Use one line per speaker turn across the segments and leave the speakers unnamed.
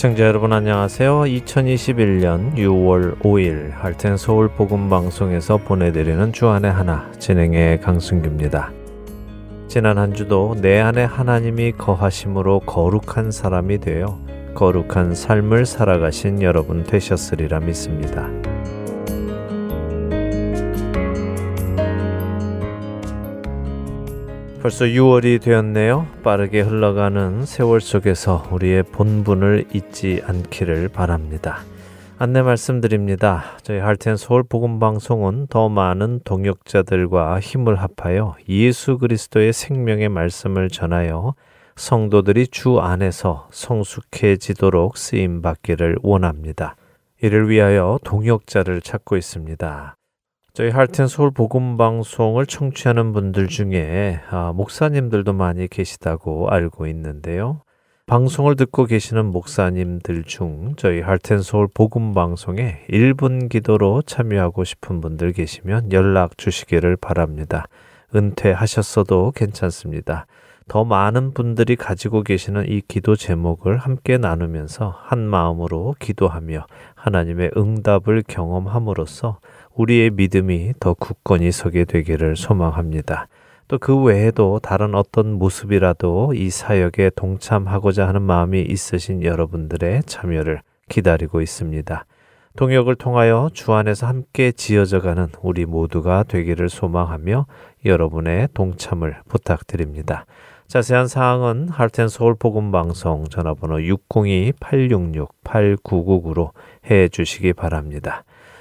애청자 여러분 안녕하세요. 2021년 6월 5일 할텐 서울 복음 방송에서 보내드리는 주안의 하나 진행의 강승규입니다. 지난 한 주도 내 안에 하나님이 거하심으로 거룩한 사람이 되어 거룩한 삶을 살아가신 여러분 되셨으리라 믿습니다. 벌써 6월이 되었네요. 빠르게 흘러가는 세월 속에서 우리의 본분을 잊지 않기를 바랍니다. 안내 말씀드립니다. 저희 할텐 서울 복음 방송은 더 많은 동역자들과 힘을 합하여 예수 그리스도의 생명의 말씀을 전하여 성도들이 주 안에서 성숙해지도록 쓰임 받기를 원합니다. 이를 위하여 동역자를 찾고 있습니다. 저희 할텐 서울 복음 방송을 청취하는 분들 중에 아, 목사님들도 많이 계시다고 알고 있는데요. 방송을 듣고 계시는 목사님들 중 저희 할텐 서울 복음 방송에 1분 기도로 참여하고 싶은 분들 계시면 연락 주시기를 바랍니다. 은퇴하셨어도 괜찮습니다. 더 많은 분들이 가지고 계시는 이 기도 제목을 함께 나누면서 한 마음으로 기도하며 하나님의 응답을 경험함으로써 우리의 믿음이 더 굳건히 서게 되기를 소망합니다. 또 그 외에도 다른 어떤 모습이라도 이 사역에 동참하고자 하는 마음이 있으신 여러분들의 참여를 기다리고 있습니다. 동역을 통하여 주 안에서 함께 지어져가는 우리 모두가 되기를 소망하며 여러분의 동참을 부탁드립니다. 자세한 사항은 할텐 서울 복음 방송 전화번호 602-866-8999로 해 주시기 바랍니다.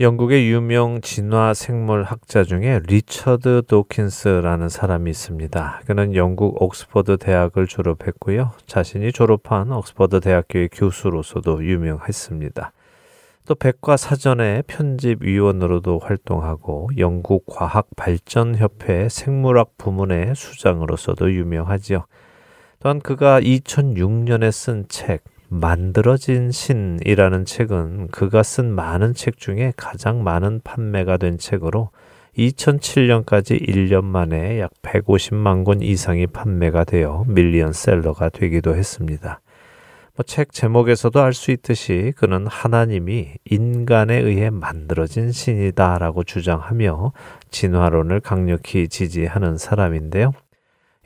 영국의 유명 진화 생물 학자 중에 리처드 도킨스라는 사람이 있습니다. 그는 영국 옥스퍼드 대학을 졸업했고요. 자신이 졸업한 옥스퍼드 대학교의 교수로서도 유명했습니다. 또 백과사전의 편집위원으로도 활동하고 영국 과학발전협회 생물학 부문의 수장으로서도 유명하지요. 또한 그가 2006년에 쓴 책 만들어진 신이라는 책은 그가 쓴 많은 책 중에 가장 많은 판매가 된 책으로 2007년까지 1년 만에 약 150만 권 이상이 판매가 되어 밀리언셀러가 되기도 했습니다. 뭐 책 제목에서도 알 수 있듯이 그는 하나님이 인간에 의해 만들어진 신이다라고 주장하며 진화론을 강력히 지지하는 사람인데요.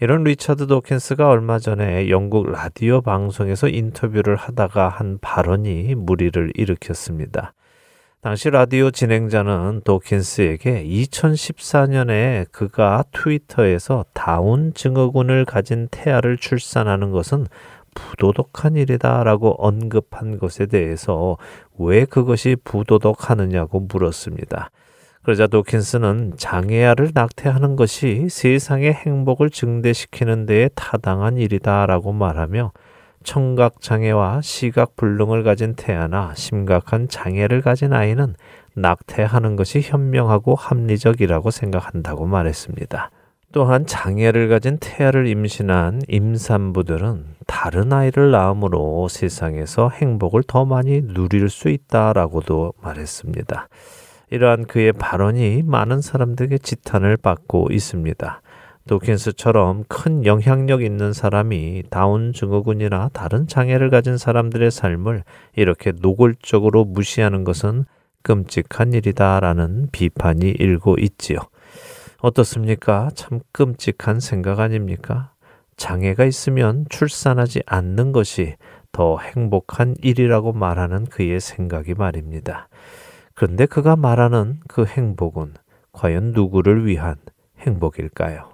이런 리처드 도킨스가 얼마 전에 영국 라디오 방송에서 인터뷰를 하다가 한 발언이 무리를 일으켰습니다. 당시 라디오 진행자는 도킨스에게 2014년에 그가 트위터에서 다운 증후군을 가진 태아를 출산하는 것은 부도덕한 일이다 라고 언급한 것에 대해서 왜 그것이 부도덕하느냐고 물었습니다. 그러자 도킨스는 장애아를 낙태하는 것이 세상의 행복을 증대시키는 데에 타당한 일이다라고 말하며 청각 장애와 시각 불능을 가진 태아나 심각한 장애를 가진 아이는 낙태하는 것이 현명하고 합리적이라고 생각한다고 말했습니다. 또한 장애를 가진 태아를 임신한 임산부들은 다른 아이를 낳음으로 세상에서 행복을 더 많이 누릴 수 있다라고도 말했습니다. 이러한 그의 발언이 많은 사람들에게 지탄을 받고 있습니다. 도킨스처럼 큰 영향력 있는 사람이 다운 증후군이나 다른 장애를 가진 사람들의 삶을 이렇게 노골적으로 무시하는 것은 끔찍한 일이다라는 비판이 일고 있지요. 어떻습니까? 참 끔찍한 생각 아닙니까? 장애가 있으면 출산하지 않는 것이 더 행복한 일이라고 말하는 그의 생각이 말입니다. 그런데 그가 말하는 그 행복은 과연 누구를 위한 행복일까요?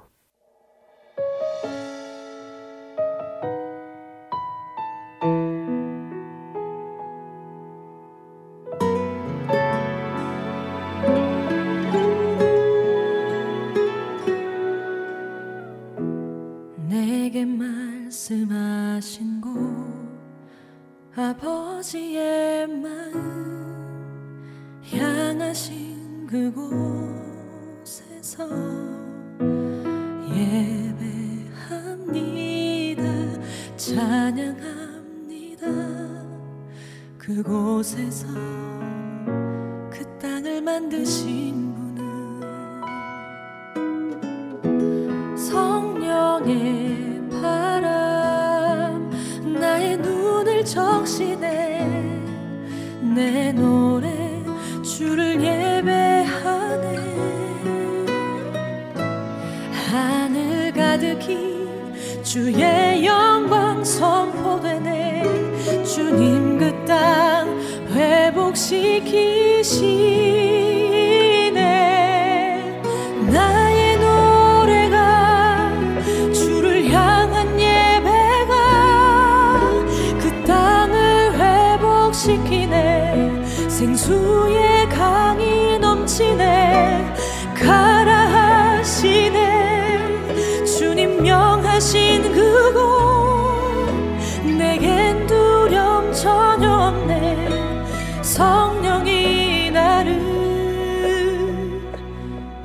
없네. 성령이 나를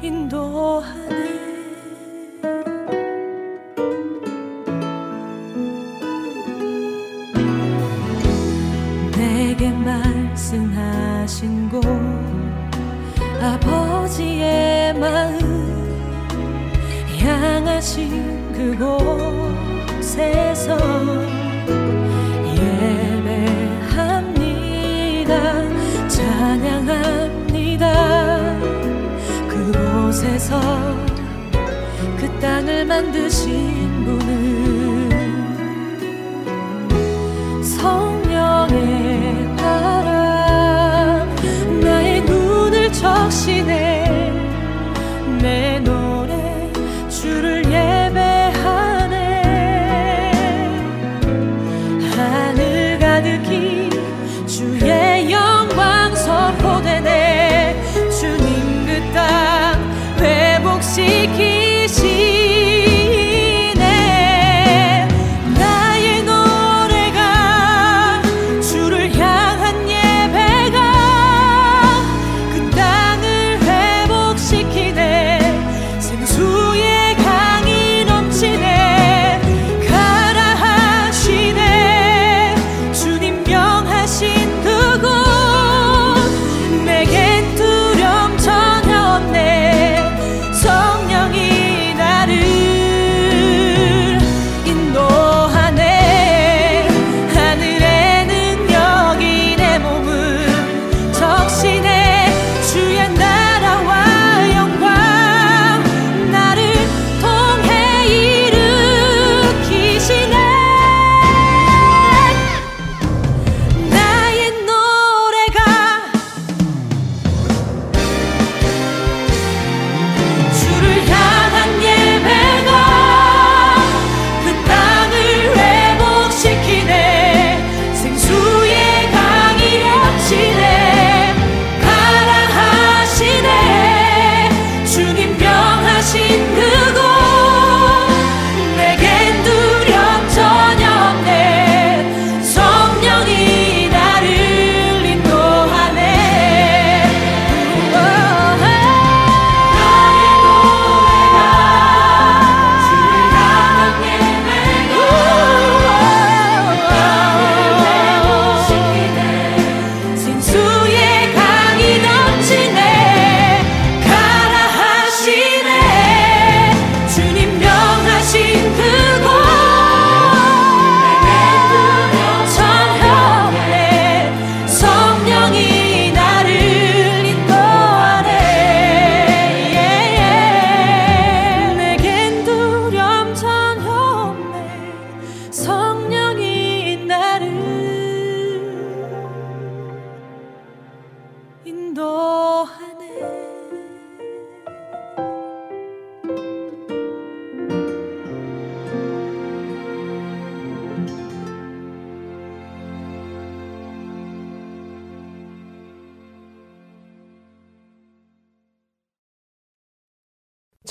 인도하네. 내게 말씀하신 곳 아버지의 마음 향하신 그곳에서 的心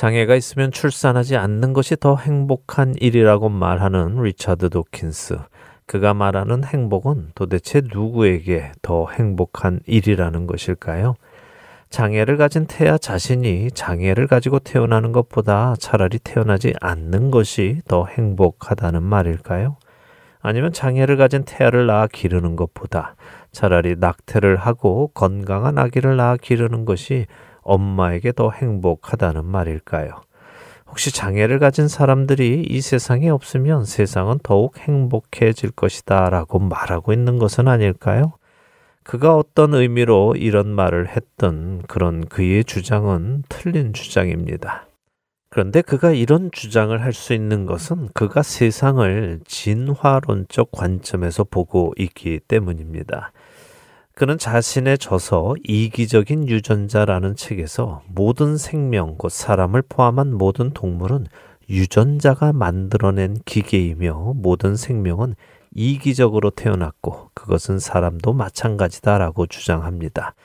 장애가 있으면 출산하지 않는 것이 더 행복한 일이라고 말하는 리차드 도킨스. 그가 말하는 행복은 도대체 누구에게 더 행복한 일이라는 것일까요? 장애를 가진 태아 자신이 장애를 가지고 태어나는 것보다 차라리 태어나지 않는 것이 더 행복하다는 말일까요? 아니면 장애를 가진 태아를 낳아 기르는 것보다 차라리 낙태를 하고 건강한 아기를 낳아 기르는 것이 엄마에게 더 행복하다는 말일까요? 혹시 장애를 가진 사람들이 이 세상에 없으면 세상은 더욱 행복해질 것이다 라고 말하고 있는 것은 아닐까요? 그가 어떤 의미로 이런 말을 했던 그런 그의 주장은 틀린 주장입니다. 그런데 그가 이런 주장을 할 수 있는 것은 그가 세상을 진화론적 관점에서 보고 있기 때문입니다. 그는 자신의 저서 이기적인 유전자라는 책에서 모든 생명, 곧 사람을 포함한 모든 동물은 유전자가 만들어낸 기계이며 모든 생명은 이기적으로 태어났고 그것은 사람도 마찬가지다라고 주장합니다.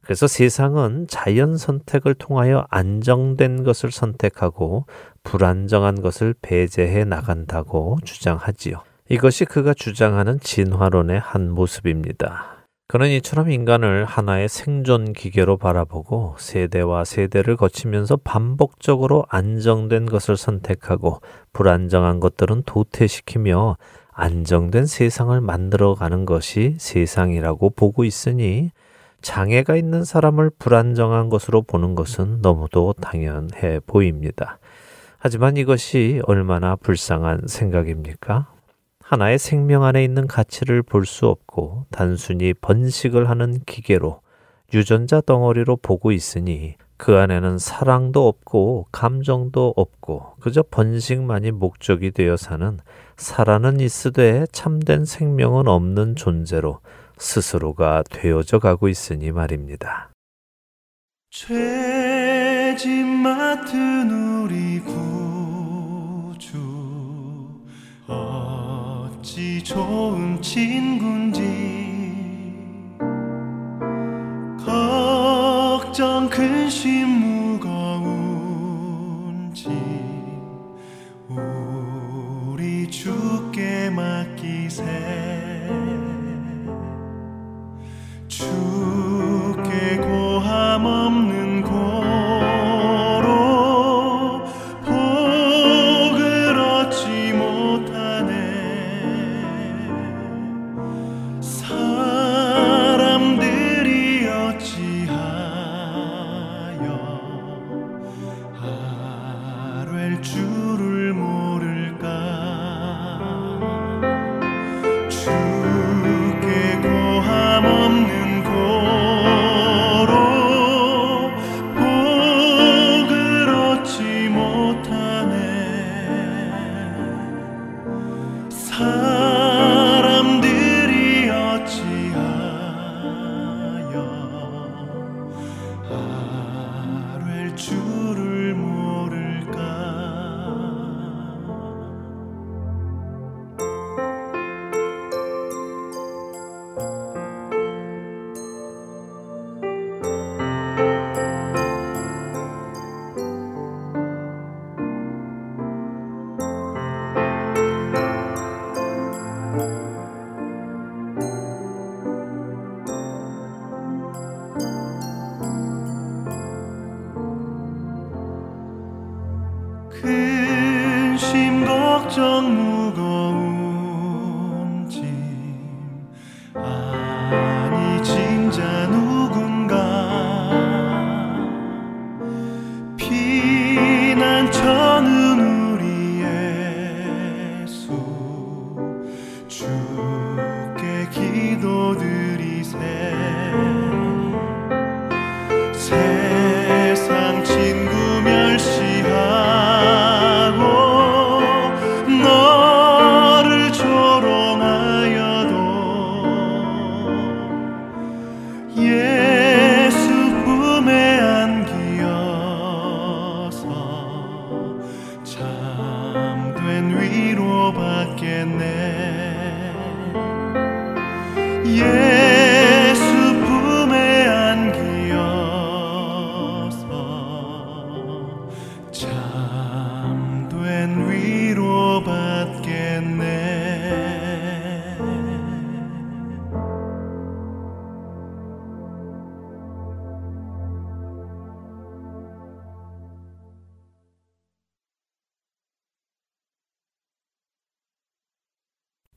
그래서 세상은 자연 선택을 통하여 안정된 것을 선택하고 불안정한 것을 배제해 나간다고 주장하지요. 이것이 그가 주장하는 진화론의 한 모습입니다. 그는 이처럼 인간을 하나의 생존 기계로 바라보고 세대와 세대를 거치면서 반복적으로 안정된 것을 선택하고 불안정한 것들은 도태시키며 안정된 세상을 만들어가는 것이 세상이라고 보고 있으니 장애가 있는 사람을 불안정한 것으로 보는 것은 너무도 당연해 보입니다. 하지만 이것이 얼마나 불쌍한 생각입니까? 하나의 생명 안에 있는 가치를 볼 수 없고 단순히 번식을 하는 기계로 유전자 덩어리로 보고 있으니 그 안에는 사랑도 없고 감정도 없고 그저 번식만이 목적이 되어 사는 살아는 있으되 참된 생명은 없는 존재로 스스로가 되어져 가고 있으니 말입니다.
죄짐 맡은 우리 구주 어 찌 좋은 친군지. 걱정 근심 무거운지 우리 주께 맡기세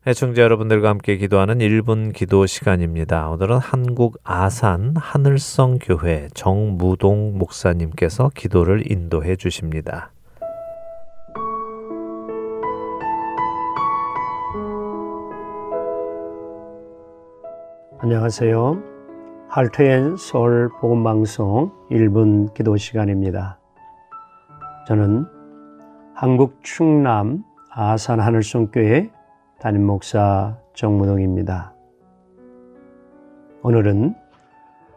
애청자 여러분들과 함께 기도하는 1분 기도 시간입니다. 오늘은 한국 아산 하늘성 교회 정무동 목사님께서 기도를 인도해 주십니다.
안녕하세요. 할트앤 서울 복음방송 1분 기도 시간입니다. 저는 한국 충남 아산 하늘성교회 담임 목사 정문홍입니다. 오늘은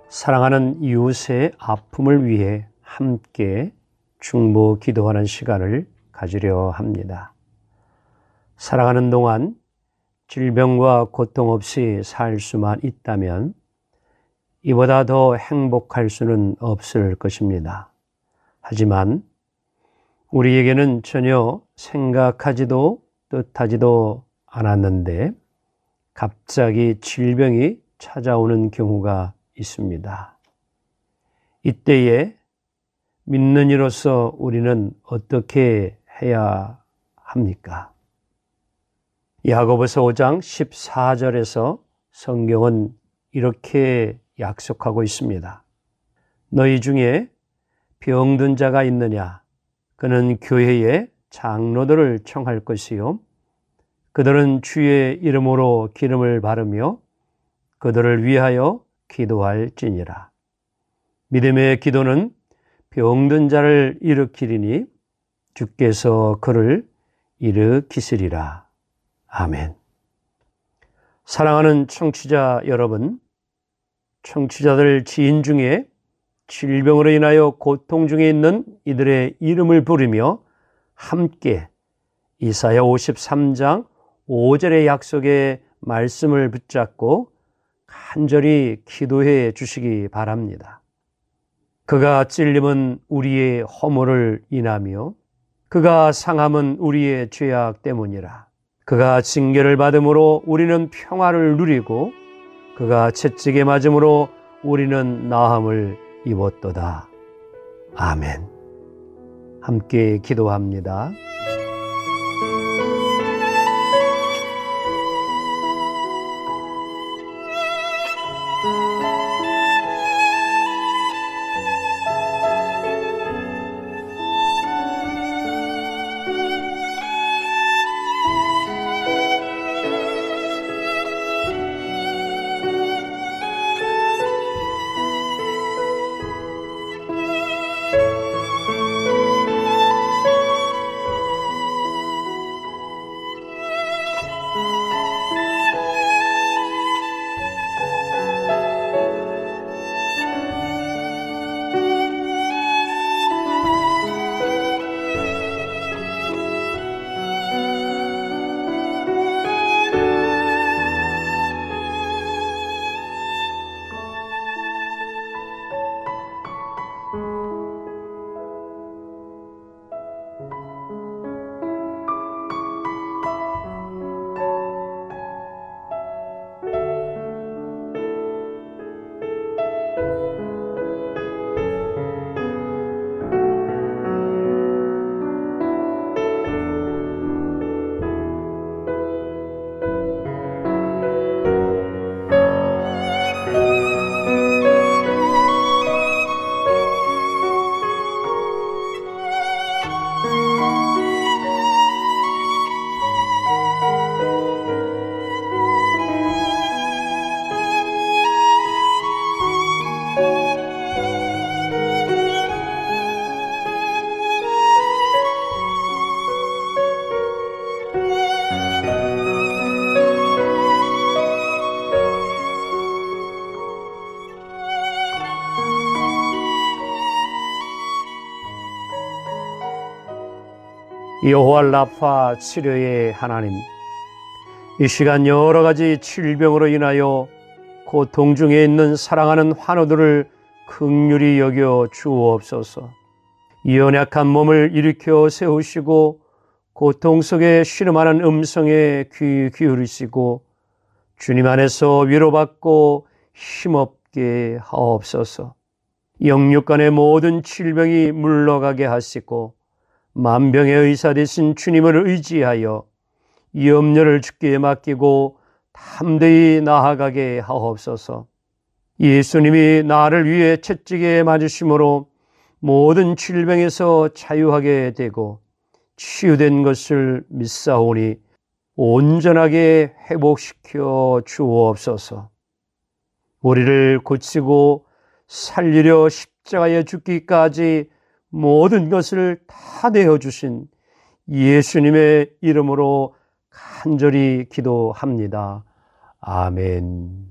사랑하는 이웃의 아픔을 위해 함께 중보 기도하는 시간을 가지려 합니다. 살아가는 동안 질병과 고통 없이 살 수만 있다면 이보다 더 행복할 수는 없을 것입니다. 하지만 우리에게는 전혀 생각하지도 뜻하지도 않았는데 갑자기 질병이 찾아오는 경우가 있습니다. 이때에 믿는 이로서 우리는 어떻게 해야 합니까? 야고보서 5장 14절에서 성경은 이렇게 약속하고 있습니다. 너희 중에 병든 자가 있느냐? 그는 교회에 장로들을 청할 것이요. 그들은 주의 이름으로 기름을 바르며 그들을 위하여 기도할지니라. 믿음의 기도는 병든 자를 일으키리니 주께서 그를 일으키시리라. 아멘. 사랑하는 청취자 여러분, 청취자들 지인 중에 질병으로 인하여 고통 중에 있는 이들의 이름을 부르며 함께 이사야 53장 5절의 약속의 말씀을 붙잡고 간절히 기도해 주시기 바랍니다. 그가 찔림은 우리의 허물을 인하며 그가 상함은 우리의 죄악 때문이라. 그가 징계를 받음으로 우리는 평화를 누리고 그가 채찍에 맞음으로 우리는 나함을 입었도다. 아멘. 함께 기도합니다. 여호와 라파 치료의 하나님 이 시간 여러 가지 질병으로 인하여 고통 중에 있는 사랑하는 환우들을 극률히 여겨 주옵소서. 연약한 몸을 일으켜 세우시고 고통 속에 신음하는 음성에 귀 기울이시고 주님 안에서 위로받고 힘없게 하옵소서. 영육간의 모든 질병이 물러가게 하시고 만병의 의사 되신 주님을 의지하여 염려를 주께 맡기고 담대히 나아가게 하옵소서. 예수님이 나를 위해 채찍에 맞으심으로 모든 질병에서 자유하게 되고 치유된 것을 믿사오니 온전하게 회복시켜 주옵소서. 우리를 고치고 살리려 십자가에 죽기까지 모든 것을 다 내어 주신 예수님의 이름으로 간절히 기도합니다. 아멘.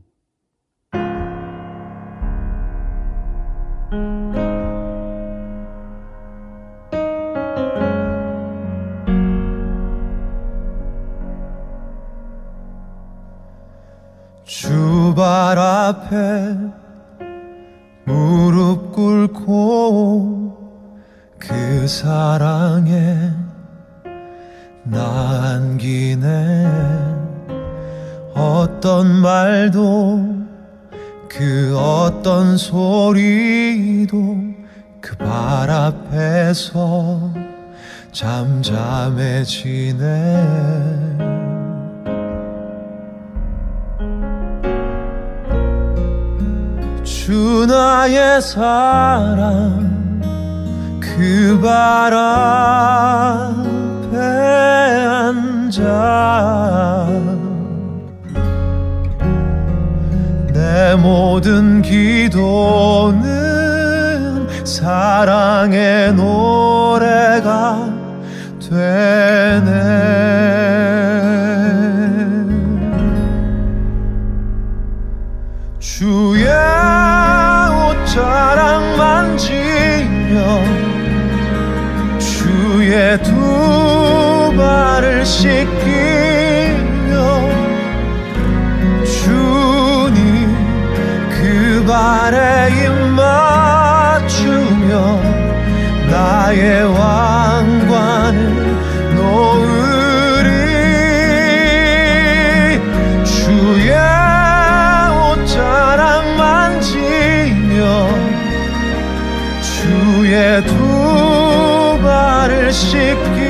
주발 앞에 말도 그 어떤 소리도 그 발 앞에서 잠잠해지네 주 나의 사랑 그 발 앞에 앉아 내 모든 기도는 사랑의 노래가 되네. 주의 옷자락 만지며 주의 두 발을 씻기 발에 입 맞추며 나의 왕관을 놓으리. 주의 옷자락 만지며 주의 두 발을 씻기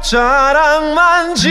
자락 만지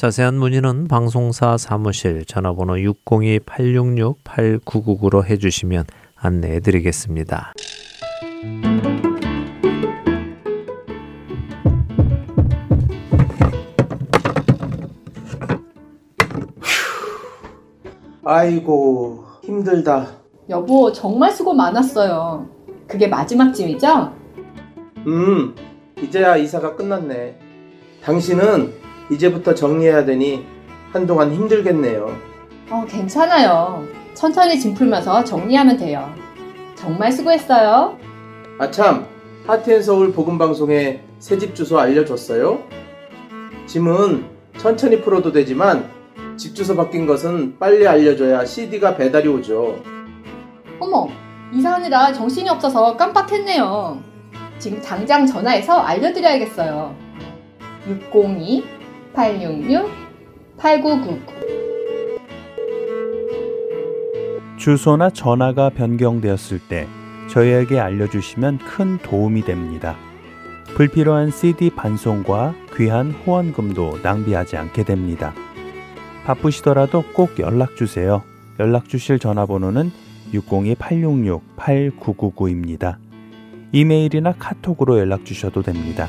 자세한 문의는 방송사 사무실 전화번호 602-866-8999로 해주시면 안내해 드리겠습니다.
아이고 힘들다.
여보, 정말 수고 많았어요. 그게 마지막 짐이죠?
음 이제야 이사가 끝났네. 당신은 이제부터 정리해야 되니 한동안 힘들겠네요.
어, 괜찮아요. 천천히 짐 풀면서 정리하면 돼요. 정말 수고했어요.
아참, 하트앤서울 복음방송에 새집 주소 알려줬어요? 짐은 천천히 풀어도 되지만 집 주소 바뀐 것은 빨리 알려줘야 CD가 배달이 오죠.
어머, 이사하느라 정신이 없어서 깜빡했네요. 지금 당장 전화해서 알려드려야겠어요. 602-866-8999
주소나 전화가 변경되었을 때 저희에게 알려주시면 큰 도움이 됩니다. 불필요한 CD 반송과 귀한 후원금도 낭비하지 않게 됩니다. 바쁘시더라도 꼭 연락 주세요. 연락 주실 전화번호는 602-866-8999입니다. 이메일이나 카톡으로 연락 주셔도 됩니다.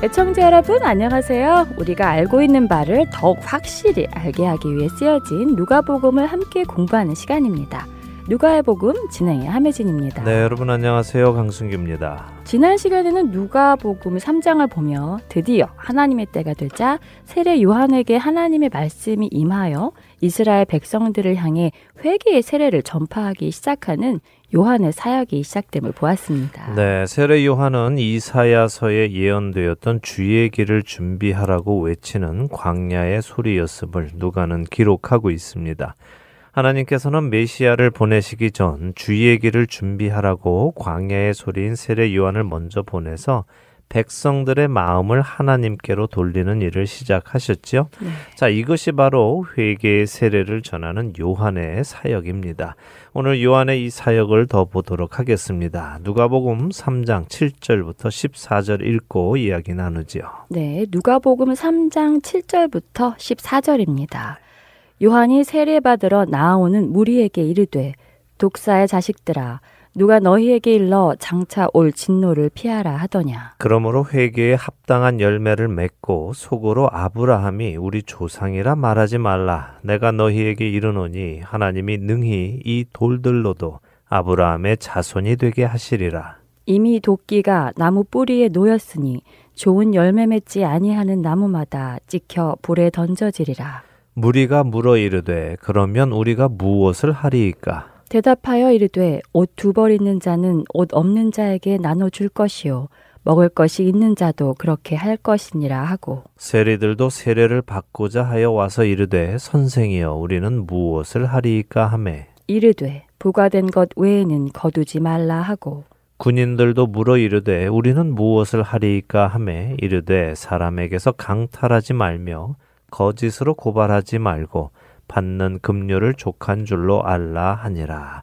애청자 여러분 안녕하세요. 우리가 알고 있는 바를 더욱 확실히 알게 하기 위해 쓰여진 누가복음을 함께 공부하는 시간입니다. 누가의 복음 진행의 함혜진입니다.
네, 여러분 안녕하세요. 강승규입니다.
지난 시간에는 누가복음 3장을 보며 드디어 하나님의 때가 되자 세례 요한에게 하나님의 말씀이 임하여 이스라엘 백성들을 향해 회개의 세례를 전파하기 시작하는 요한의 사역이 시작됨을 보았습니다.
네, 세례 요한은 이사야서에 예언되었던 주의 길을 준비하라고 외치는 광야의 소리였음을 누가는 기록하고 있습니다. 하나님께서는 메시아를 보내시기 전 주의 길을 준비하라고 광야의 소리인 세례 요한을 먼저 보내서 백성들의 마음을 하나님께로 돌리는 일을 시작하셨지요.
네.
자, 이것이 바로 회개의 세례를 전하는 요한의 사역입니다. 오늘 요한의 이 사역을 더 보도록 하겠습니다. 누가복음 3장 7절부터 14절 읽고 이야기 나누지요.
네, 누가복음 3장 7절부터 14절입니다. 요한이 세례받으러 나아오는 무리에게 이르되 독사의 자식들아 누가 너희에게 일러 장차 올 진노를 피하라 하더냐
그러므로 회개에 합당한 열매를 맺고 속으로 아브라함이 우리 조상이라 말하지 말라. 내가 너희에게 이르노니 하나님이 능히 이 돌들로도 아브라함의 자손이 되게 하시리라.
이미 도끼가 나무 뿌리에 놓였으니 좋은 열매 맺지 아니하는 나무마다 찍혀 불에 던져지리라
무리가 물어 이르되 그러면 우리가 무엇을 하리이까?
대답하여 이르되 옷 두 벌 있는 자는 옷 없는 자에게 나눠 줄 것이요. 먹을 것이 있는 자도 그렇게 할 것이니라 하고.
세리들도 세례를 받고자 하여 와서 이르되 선생이여 우리는 무엇을 하리이까 하매?
이르되 부과된 것 외에는 거두지 말라 하고.
군인들도 물어 이르되 우리는 무엇을 하리이까 하매? 이르되 사람에게서 강탈하지 말며 거짓으로 고발하지 말고 받는 급료를 족한 줄로 알라 하니라.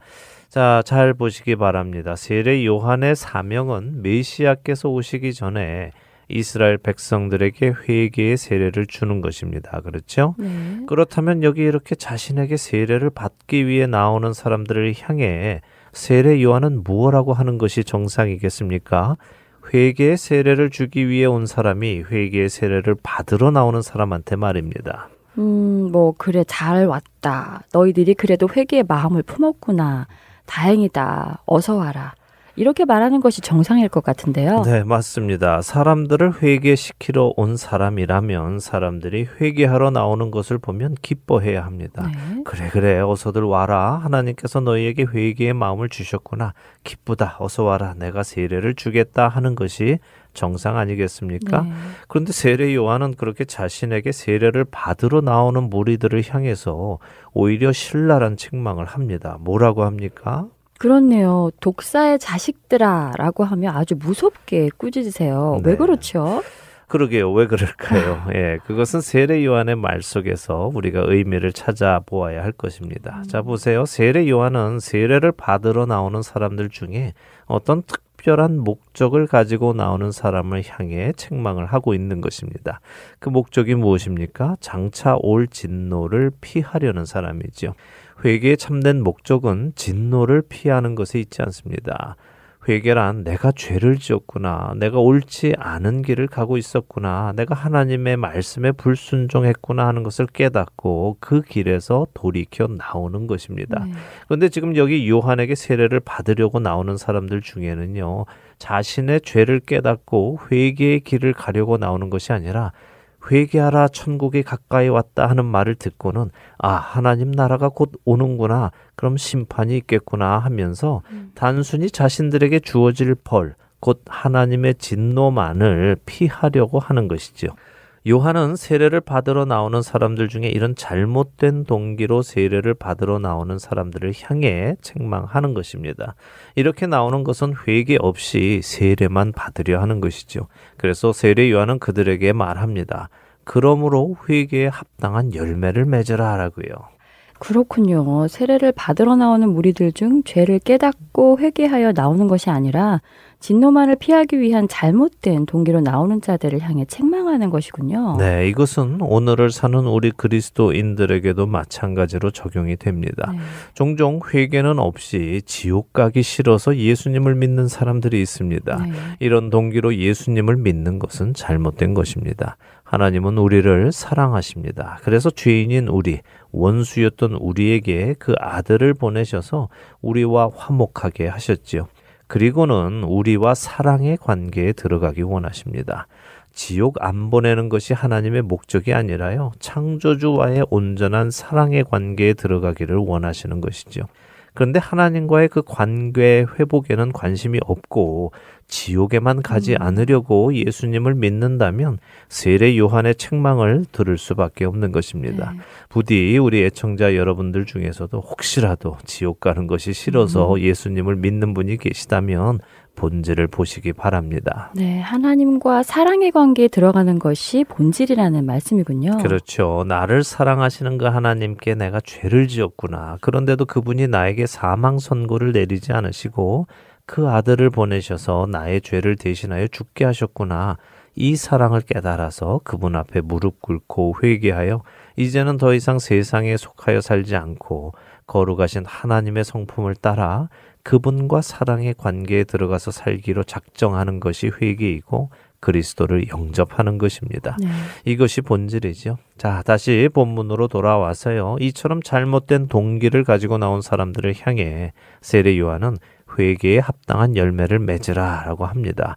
자, 잘 보시기 바랍니다. 세례 요한의 사명은 메시아께서 오시기 전에 이스라엘 백성들에게 회개의 세례를 주는 것입니다. 그렇죠?
네.
그렇다면 여기 이렇게 자신에게 세례를 받기 위해 나오는 사람들을 향해 세례 요한은 무엇라고 하는 것이 정상이겠습니까? 회개의 세례를 주기 위해 온 사람이 회개의 세례를 받으러 나오는 사람한테 말입니다.
음, 뭐 그래 잘 왔다. 너희들이 그래도 회개의 마음을 품었구나. 다행이다. 어서 와라. 이렇게 말하는 것이 정상일 것 같은데요.
네, 맞습니다. 사람들을 회개시키러 온 사람이라면 사람들이 회개하러 나오는 것을 보면 기뻐해야 합니다.
네.
그래, 그래, 어서들 와라. 하나님께서 너희에게 회개의 마음을 주셨구나. 기쁘다. 어서 와라. 내가 세례를 주겠다 하는 것이 정상 아니겠습니까?
네.
그런데 세례 요한은 그렇게 자신에게 세례를 받으러 나오는 무리들을 향해서 오히려 신랄한 책망을 합니다. 뭐라고 합니까?
그렇네요. 독사의 자식들아라고 하면 아주 무섭게 꾸짖으세요.
네.
왜 그렇죠?
그러게요. 왜 그럴까요? 예, 그것은 세례 요한의 말 속에서 우리가 의미를 찾아보아야 할 것입니다. 자, 보세요. 세례 요한은 세례를 받으러 나오는 사람들 중에 어떤 특 별한 목적을 가지고 나오는 사람을 향해 책망을 하고 있는 것입니다. 그 목적이 무엇입니까? 장차 올 진노를 피하려는 사람이죠. 회개의 참된 목적은 진노를 피하는 것에 있지 않습니다. 회개란 내가 죄를 지었구나. 내가 옳지 않은 길을 가고 있었구나. 내가 하나님의 말씀에 불순종했구나 하는 것을 깨닫고 그 길에서 돌이켜 나오는 것입니다.
네.
그런데 지금 여기 요한에게 세례를 받으려고 나오는 사람들 중에는요. 자신의 죄를 깨닫고 회개의 길을 가려고 나오는 것이 아니라 회개하라 천국이 가까이 왔다 하는 말을 듣고는 아 하나님 나라가 곧 오는구나 그럼 심판이 있겠구나 하면서 단순히 자신들에게 주어질 벌 곧 하나님의 진노만을 피하려고 하는 것이죠. 요 한은 세례를 받으러 나오는 사람들 중에 이런 잘못된 동기로 세례를 받으러 나오는 사람들을 향해 책망하는 것입니다. 이렇게 나오는 것은 회개 없이 세례만 받으려 하는 것이죠. 그래서 세례 요한은 그들에게 말합니다. 그러므로 회개에 합당한 열매를 맺으라 하라고요.
그렇군요. 세례를 받으러 나오는 무리들 중 죄를 깨닫고 회개하여 나오는 것이 아니라 진노만을 피하기 위한 잘못된 동기로 나오는 자들을 향해 책망하는 것이군요.
네, 이것은 오늘을 사는 우리 그리스도인들에게도 마찬가지로 적용이 됩니다.
네.
종종 회개는 없이 지옥 가기 싫어서 예수님을 믿는 사람들이 있습니다.
네.
이런 동기로 예수님을 믿는 것은 잘못된 것입니다. 하나님은 우리를 사랑하십니다. 그래서 죄인인 우리, 원수였던 우리에게 그 아들을 보내셔서 우리와 화목하게 하셨지요. 그리고는 우리와 사랑의 관계에 들어가기 원하십니다. 지옥 안 보내는 것이 하나님의 목적이 아니라요. 창조주와의 온전한 사랑의 관계에 들어가기를 원하시는 것이죠. 그런데 하나님과의 그 관계 회복에는 관심이 없고 지옥에만 가지 않으려고 예수님을 믿는다면 세례 요한의 책망을 들을 수밖에 없는 것입니다.
네.
부디 우리 애청자 여러분들 중에서도 혹시라도 지옥 가는 것이 싫어서 예수님을 믿는 분이 계시다면 본질을 보시기 바랍니다.
네, 하나님과 사랑의 관계에 들어가는 것이 본질이라는 말씀이군요.
그렇죠. 나를 사랑하시는 그 하나님께 내가 죄를 지었구나. 그런데도 그분이 나에게 사망 선고를 내리지 않으시고 그 아들을 보내셔서 나의 죄를 대신하여 죽게 하셨구나. 이 사랑을 깨달아서 그분 앞에 무릎 꿇고 회개하여 이제는 더 이상 세상에 속하여 살지 않고 거룩하신 하나님의 성품을 따라 그분과 사랑의 관계에 들어가서 살기로 작정하는 것이 회개이고 그리스도를 영접하는 것입니다.
네.
이것이 본질이죠. 자, 다시 본문으로 돌아와서요. 이처럼 잘못된 동기를 가지고 나온 사람들을 향해 세례 요한은 회개에 합당한 열매를 맺으라라고 합니다.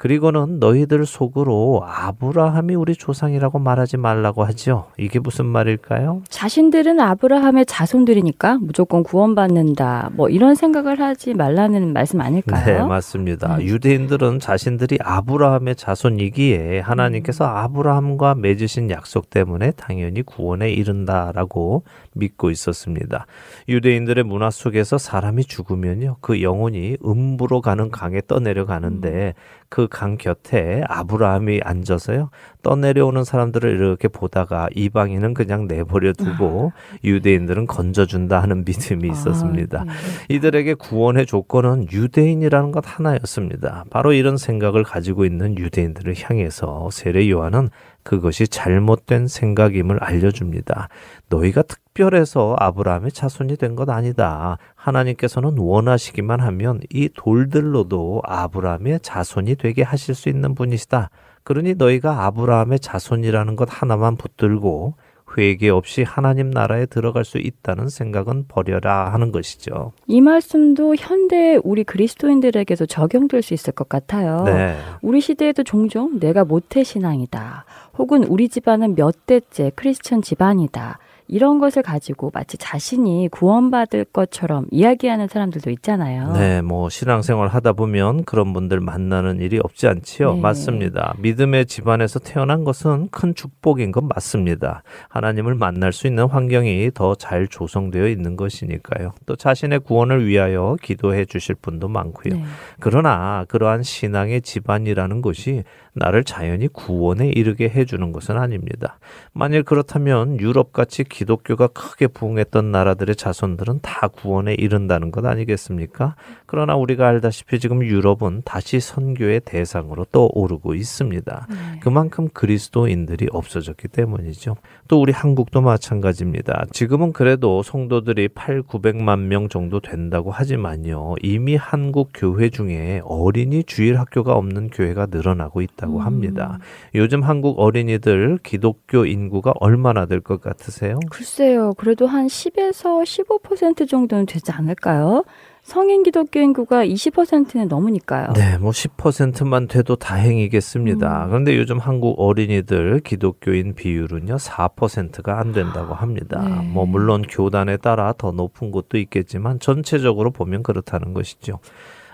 그리고는 너희들 속으로 아브라함이 우리 조상이라고 말하지 말라고 하죠. 이게 무슨 말일까요?
자신들은 아브라함의 자손들이니까 무조건 구원받는다. 뭐 이런 생각을 하지 말라는 말씀 아닐까요?
네, 맞습니다. 유대인들은 자신들이 아브라함의 자손이기에 하나님께서
음.
아브라함과 맺으신 약속 때문에 당연히 구원에 이른다라고 믿고 있었습니다. 유대인들의 문화 속에서 사람이 죽으면요, 그 영혼이 음부로 가는 강에 떠내려 가는데 그 강 곁에 아브라함이 앉아서요, 떠내려오는 사람들을 이렇게 보다가 이방인은 그냥 내버려 두고 유대인들은 건져준다 하는 믿음이 있었습니다. 이들에게 구원의 조건은 유대인이라는 것 하나였습니다. 바로 이런 생각을 가지고 있는 유대인들을 향해서 세례 요한은 그것이 잘못된 생각임을 알려줍니다. 너희가 특 별해서 아브라함의 자손이 된 것 아니다. 하나님께서는 원하시기만 하면 이 돌들로도 아브라함의 자손이 되게 하실 수 있는 분이시다. 그러니 너희가 아브라함의 자손이라는 것 하나만 붙들고 회개 없이 하나님 나라에 들어갈 수 있다는 생각은 버려라 하는 것이죠.
이 말씀도 현대 우리 그리스도인들에게도 적용될 수 있을 것 같아요.
네.
우리 시대에도 종종 내가 모태 신앙이다. 혹은 우리 집안은 몇 대째 크리스천 집안이다. 이런 것을 가지고 마치 자신이 구원받을 것처럼 이야기하는 사람들도 있잖아요.
네, 뭐 신앙생활 하다 보면 그런 분들 만나는 일이 없지 않지요.
네.
맞습니다. 믿음의 집안에서 태어난 것은 큰 축복인 건 맞습니다. 하나님을 만날 수 있는 환경이 더 잘 조성되어 있는 것이니까요. 또 자신의 구원을 위하여 기도해 주실 분도 많고요.
네.
그러나 그러한 신앙의 집안이라는 것이 나를 자연히 구원에 이르게 해주는 것은 아닙니다. 만일 그렇다면 유럽같이 기독교가 크게 부흥했던 나라들의 자손들은 다 구원에 이른다는 것 아니겠습니까? 그러나 우리가 알다시피 지금 유럽은 다시 선교의 대상으로 떠오르고 있습니다. 그만큼 그리스도인들이 없어졌기 때문이죠. 또 우리 한국도 마찬가지입니다. 지금은 그래도 성도들이 8, 900만 명 정도 된다고 하지만요. 이미 한국 교회 중에 어린이 주일 학교가 없는 교회가 늘어나고 있다 고 합니다. 요즘 한국 어린이들 기독교 인구가 얼마나 될 것 같으세요?
글쎄요. 그래도 한 10에서 15% 정도는 되지 않을까요? 성인 기독교 인구가 20%는 넘으니까요.
네, 뭐 10%만 돼도 다행이겠습니다. 그런데 요즘 한국 어린이들 기독교인 비율은요, 4%가 안 된다고 합니다.
네.
뭐, 물론 교단에 따라 더 높은 곳도 있겠지만, 전체적으로 보면 그렇다는 것이죠.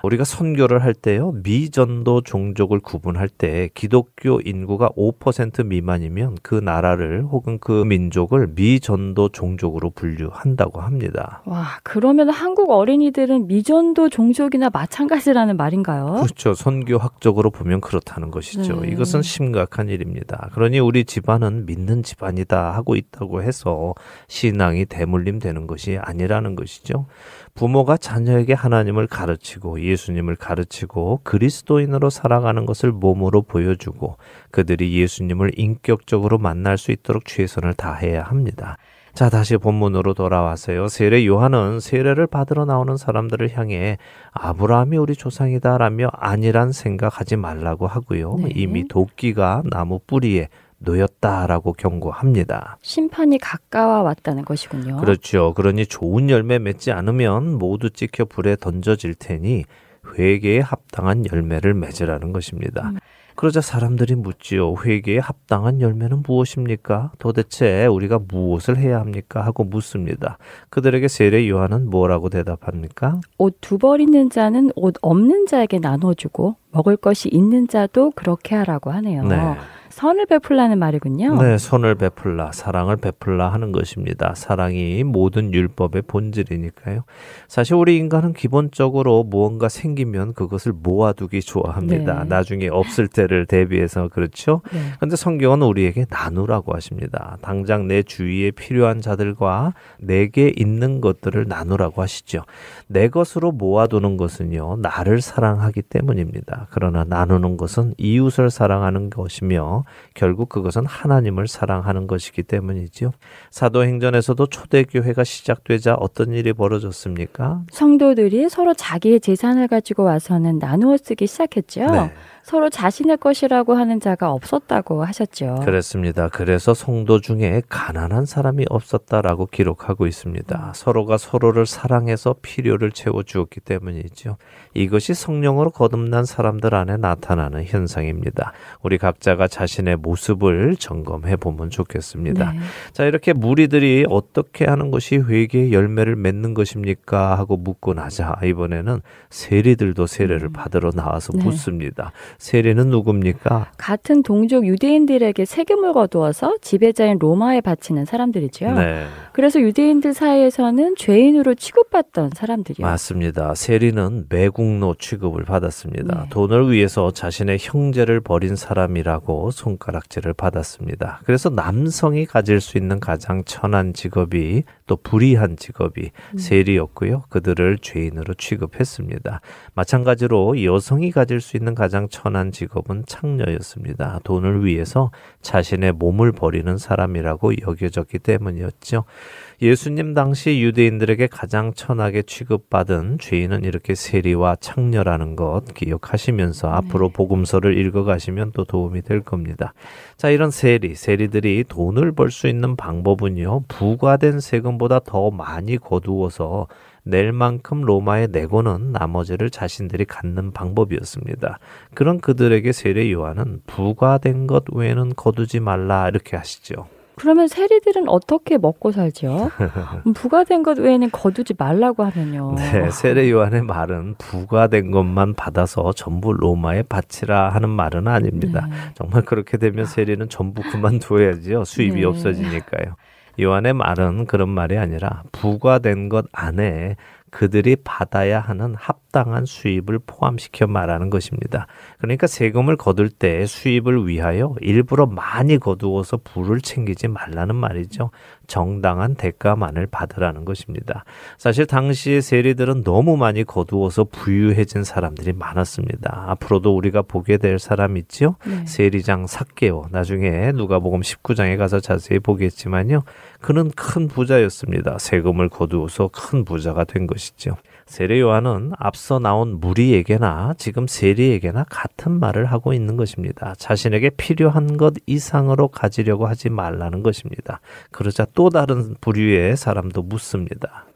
우리가 선교를 할 때요, 미전도 종족을 구분할 때 기독교 인구가 5% 미만이면 그 나라를 혹은 그 민족을 미전도 종족으로 분류한다고 합니다.
와, 그러면 한국 어린이들은 미전도 종족이나 마찬가지라는 말인가요?
그렇죠. 선교학적으로 보면 그렇다는 것이죠.
네.
이것은 심각한 일입니다. 그러니 우리 집안은 믿는 집안이다 하고 있다고 해서 신앙이 대물림 되는 것이 아니라는 것이죠. 부모가 자녀에게 하나님을 가르치고 예수님을 가르치고 그리스도인으로 살아가는 것을 몸으로 보여주고 그들이 예수님을 인격적으로 만날 수 있도록 최선을 다해야 합니다. 자, 다시 본문으로 돌아와서요. 세례 요한은 세례를 받으러 나오는 사람들을 향해 아브라함이 우리 조상이다라며 아니란 생각하지 말라고 하고요.
네.
이미 도끼가 나무 뿌리에 놓였다라고 경고합니다.
심판이 가까워 왔다는 것이군요.
그렇죠. 그러니 좋은 열매 맺지 않으면 모두 찍혀 불에 던져질 테니 회개에 합당한 열매를 맺으라는 것입니다. 그러자 사람들이 묻지요. 회개에 합당한 열매는 무엇입니까? 도대체 우리가 무엇을 해야 합니까? 하고 묻습니다. 그들에게 세례 요한은 뭐라고 대답합니까?
옷 두 벌 있는 자는 옷 없는 자에게 나눠주고 먹을 것이 있는 자도 그렇게 하라고 하네요.
네.
선을 베풀라는 말이군요.
네, 선을 베풀라, 사랑을 베풀라 하는 것입니다. 사랑이 모든 율법의 본질이니까요. 사실 우리 인간은 기본적으로 무언가 생기면 그것을 모아두기 좋아합니다.
네.
나중에 없을 때를 대비해서 그렇죠.
네.
근데 성경은 우리에게 나누라고 하십니다. 당장 내 주위에 필요한 자들과 내게 있는 것들을 나누라고 하시죠. 내 것으로 모아두는 것은요, 나를 사랑하기 때문입니다. 그러나 나누는 것은 이웃을 사랑하는 것이며, 결국 그것은 하나님을 사랑하는 것이기 때문이죠. 사도행전에서도 초대교회가 시작되자 어떤 일이 벌어졌습니까?
성도들이 서로 자기의 재산을 가지고 와서는 나누어 쓰기 시작했죠.
네.
서로 자신의 것이라고 하는 자가 없었다고 하셨죠.
그렇습니다. 그래서 성도 중에 가난한 사람이 없었다라고 기록하고 있습니다. 서로가 서로를 사랑해서 필요를 채워 주었기 때문이죠. 이것이 성령으로 거듭난 사람들 안에 나타나는 현상입니다. 우리 각자가 자신의 모습을 점검해 보면 좋겠습니다.
네.
자, 이렇게 무리들이 어떻게 하는 것이 회개의 열매를 맺는 것입니까? 하고 묻고 나자 이번에는 세리들도 세례를 받으러 나와서
네.
묻습니다. 세례는 누굽니까?
같은 동족 유대인들에게 세금을 거두어서 지배자인 로마에 바치는 사람들이죠.
네.
그래서 유대인들 사이에서는 죄인으로 취급받던 사람들이요.
맞습니다. 세리는 매국노 취급을 받았습니다.
네.
돈을 위해서 자신의 형제를 버린 사람이라고 손가락질을 받았습니다. 그래서 남성이 가질 수 있는 가장 천한 직업이 또 불의한 직업이
음.
세리였고요. 그들을 죄인으로 취급했습니다. 마찬가지로 여성이 가질 수 있는 가장 천한 직업은 창녀였습니다. 돈을 위해서 자신의 몸을 버리는 사람이라고 여겨졌기 때문이었죠. 예수님 당시 유대인들에게 가장 천하게 취급받은 죄인은 이렇게 세리와 창녀라는 것 기억하시면서 앞으로 복음서를 읽어가시면 또 도움이 될 겁니다. 자, 이런 세리, 세리들이 돈을 벌 수 있는 방법은요, 부과된 세금보다 더 많이 거두어서 낼 만큼 로마에 내고는 나머지를 자신들이 갖는 방법이었습니다. 그런 그들에게 세례 요한은 부과된 것 외에는 거두지 말라 이렇게 하시죠.
그러면 세리들은 어떻게 먹고? 음, 부과된 것 외에는 거두지 말라고 하면요.
네, 세례 요한의 말은 부과된 것만 받아서 전부 로마에 바치라 하는 말은 아닙니다.
네.
정말 그렇게 되면 세리는 전부 그만둬야지요. 수입이
네.
없어지니까요. 요한의 말은 그런 말이 아니라 부과된 것 안에 그들이 받아야 하는 합당한 수입을 포함시켜 말하는 것입니다. 그러니까 세금을 거둘 때 수입을 위하여 일부러 많이 거두어서 부를 챙기지 말라는 말이죠. 정당한 대가만을 받으라는 것입니다. 사실 당시의 세리들은 너무 많이 거두어서 부유해진 사람들이 많았습니다. 앞으로도 우리가 보게 될 사람 있죠?
네.
세리장 삭개오. 나중에 누가복음 19장에 가서 자세히 보겠지만요. 그는 큰 부자였습니다. 세금을 거두어서 큰 부자가 된 것이죠. 세례 요한은 앞서 나온 무리에게나 지금 세리에게나 같은 말을 하고 있는 것입니다. 자신에게 필요한 것 이상으로 가지려고 하지 말라는 것입니다. 그러자 또 다른 부류의 사람도 묻습니다.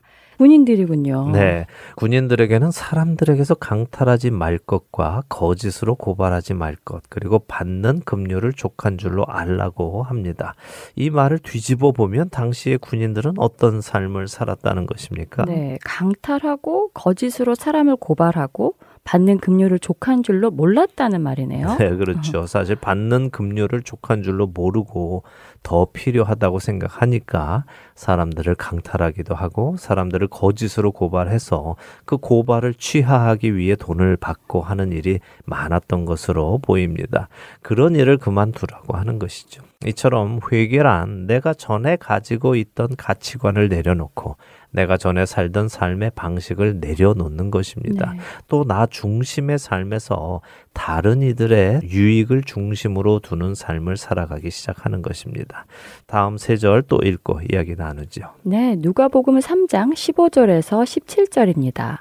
군인들이군요.
네. 군인들에게는 사람들에게서 강탈하지 말 것과 거짓으로 고발하지 말 것, 그리고 받는 급료를 족한 줄로 알라고 합니다. 이 말을 뒤집어 보면 당시의 군인들은 어떤 삶을 살았다는 것입니까?
네, 강탈하고 거짓으로 사람을 고발하고 받는 급료를 족한 줄로 몰랐다는 말이네요.
네, 그렇죠. 사실 받는 급료를 족한 줄로 모르고 더 필요하다고 생각하니까 사람들을 강탈하기도 하고 사람들을 거짓으로 고발해서 그 고발을 취하하기 위해 돈을 받고 하는 일이 많았던 것으로 보입니다. 그런 일을 그만두라고 하는 것이죠. 이처럼 회계란 내가 전에 가지고 있던 가치관을 내려놓고 내가 전에 살던 삶의 방식을 내려놓는 것입니다.
네.
또나 중심의 삶에서 다른 이들의 유익을 중심으로 두는 삶을 살아가기 시작하는 것입니다. 다음 세 절 또 읽고 이야기 나누죠.
네, 누가복음 3장 15절에서 17절입니다.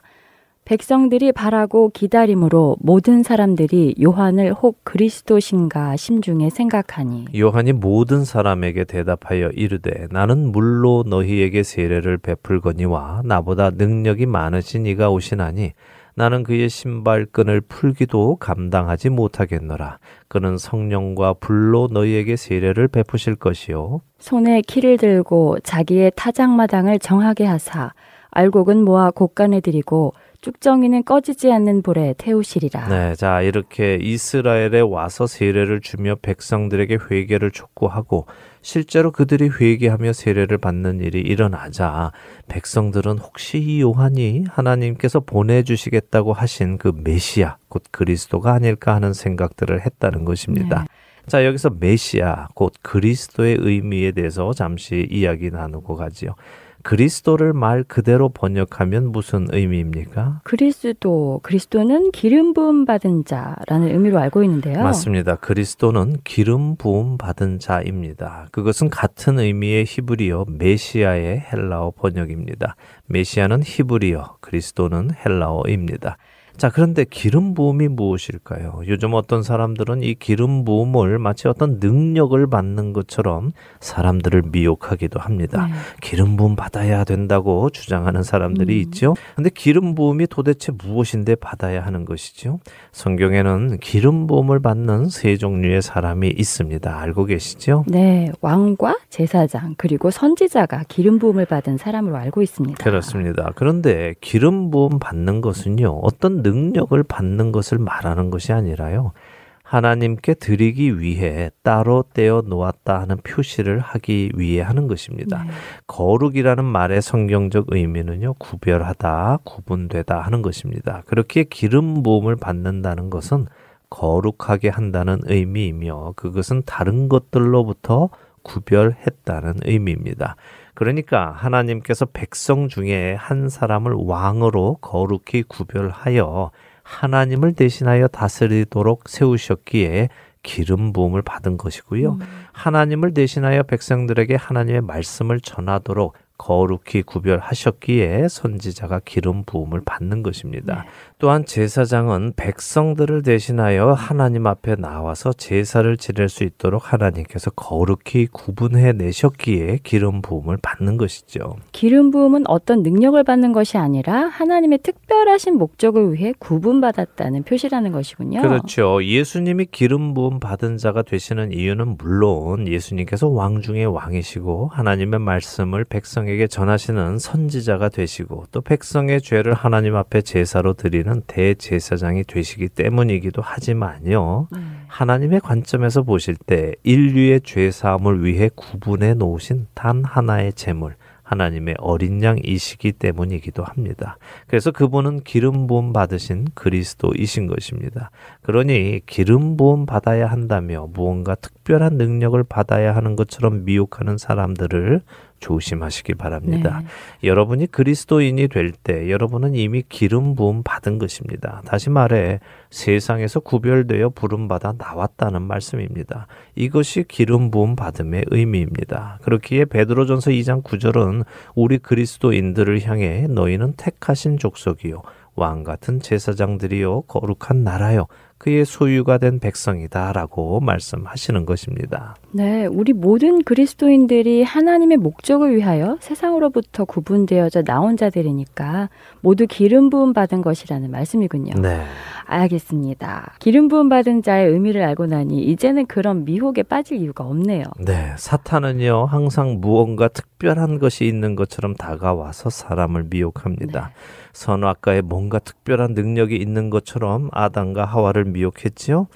백성들이 바라고 기다림으로 모든 사람들이 요한을 혹 그리스도신가 심중에 생각하니
요한이 모든 사람에게 대답하여 이르되 나는 물로 너희에게 세례를 베풀거니와 나보다 능력이 많으신 이가 오시나니 나는 그의 신발끈을 풀기도 감당하지 못하겠노라. 그는 성령과 불로 너희에게 세례를 베푸실 것이요.
손에 키를 들고 자기의 타작마당을 정하게 하사 알곡은 모아 곳간에 들이고 쭉정이는 꺼지지 않는 불에 태우시리라.
네, 자 이렇게 이스라엘에 와서 세례를 주며 백성들에게 회개를 촉구하고 실제로 그들이 회개하며 세례를 받는 일이 일어나자 백성들은 혹시 이 요한이 하나님께서 보내주시겠다고 하신 그 메시아 곧 그리스도가 아닐까 하는 생각들을 했다는 것입니다.
네.
자 여기서 메시아 곧 그리스도의 의미에 대해서 잠시 이야기 나누고 가지요. 그리스도를 말 그대로 번역하면 무슨 의미입니까?
그리스도, 그리스도는 기름 부음 받은 자라는 의미로 알고 있는데요.
맞습니다. 그리스도는 기름 부음 받은 자입니다. 그것은 같은 의미의 히브리어 메시아의 헬라어 번역입니다. 메시아는 히브리어, 그리스도는 헬라어입니다. 자, 그런데 기름 부음이 무엇일까요? 요즘 어떤 사람들은 이 기름 부음을 마치 어떤 능력을 받는 것처럼 사람들을 미혹하기도 합니다.
네.
기름 부음 받아야 된다고 주장하는 사람들이
음.
있죠. 근데 기름 부음이 도대체 무엇인데 받아야 하는 것이죠? 성경에는 기름 부음을 받는 세 종류의 사람이 있습니다. 알고 계시죠?
네, 왕과 제사장 그리고 선지자가 기름 부음을 받은 사람으로 알고 있습니다.
그렇습니다. 그런데 기름 부음 받는 것은요, 어떤 능력을 받는 것을 말하는 것이 아니라요, 하나님께 드리기 위해 따로 떼어 놓았다 하는 표시를 하기 위해 하는 것입니다.
네.
거룩이라는 말의 성경적 의미는요, 구별하다, 구분되다 하는 것입니다. 그렇게 기름 부음을 받는다는 것은 거룩하게 한다는 의미이며 그것은 다른 것들로부터 구별했다는 의미입니다. 그러니까 하나님께서 백성 중에 한 사람을 왕으로 거룩히 구별하여 하나님을 대신하여 다스리도록 세우셨기에 기름 부음을 받은 것이고요.
음.
하나님을 대신하여 백성들에게 하나님의 말씀을 전하도록 거룩히 구별하셨기에 선지자가 기름 부음을 받는 것입니다.
네.
또한 제사장은 백성들을 대신하여 하나님 앞에 나와서 제사를 지낼 수 있도록 하나님께서 거룩히 구분해 내셨기에 기름 부음을 받는 것이죠.
기름 부음은 어떤 능력을 받는 것이 아니라 하나님의 특별하신 목적을 위해 구분받았다는 표시라는 것이군요.
그렇죠. 예수님이 기름 부음 받은 자가 되시는 이유는 물론 예수님께서 왕 중의 왕이시고 하나님의 말씀을 백성에게 전하시는 선지자가 되시고 또 백성의 죄를 하나님 앞에 제사로 드리는 대제사장이 되시기 때문이기도 하지만요. 하나님의 관점에서 보실 때 인류의 죄 사함을 위해 구분해 놓으신 단 하나의 제물 하나님의 어린 양이시기 때문이기도 합니다. 그래서 그분은 기름 부음 받으신 그리스도이신 것입니다. 그러니 기름 부음 받아야 한다며 무언가 특별한 능력을 받아야 하는 것처럼 미혹하는 사람들을 조심하시기 바랍니다. 여러분이 그리스도인이 될 때 여러분은 이미 기름 부음 받은 것입니다. 다시 말해 세상에서 구별되어 부름 받아 나왔다는 말씀입니다. 이것이 기름 부음 받음의 의미입니다. 그렇기에 베드로전서 2장 9절은 우리 그리스도인들을 향해 너희는 택하신 족속이요 왕 같은 제사장들이요 거룩한 나라요 그의 소유가 된 백성이다라고 말씀하시는 것입니다.
네, 우리 모든 그리스도인들이 하나님의 목적을 위하여 세상으로부터 구분되어져 나온 자들이니까 모두 기름 부음 받은 것이라는 말씀이군요.
네.
알겠습니다. 기름 부음 받은 자의 의미를 알고 나니 이제는 그런 미혹에 빠질 이유가 없네요.
네, 사탄은요 항상 무언가 특별한 것이 있는 것처럼 다가와서 사람을 미혹합니다. 선악과에 뭔가 특별한 능력이 있는 것처럼 아담과 하와를 미혹했지요.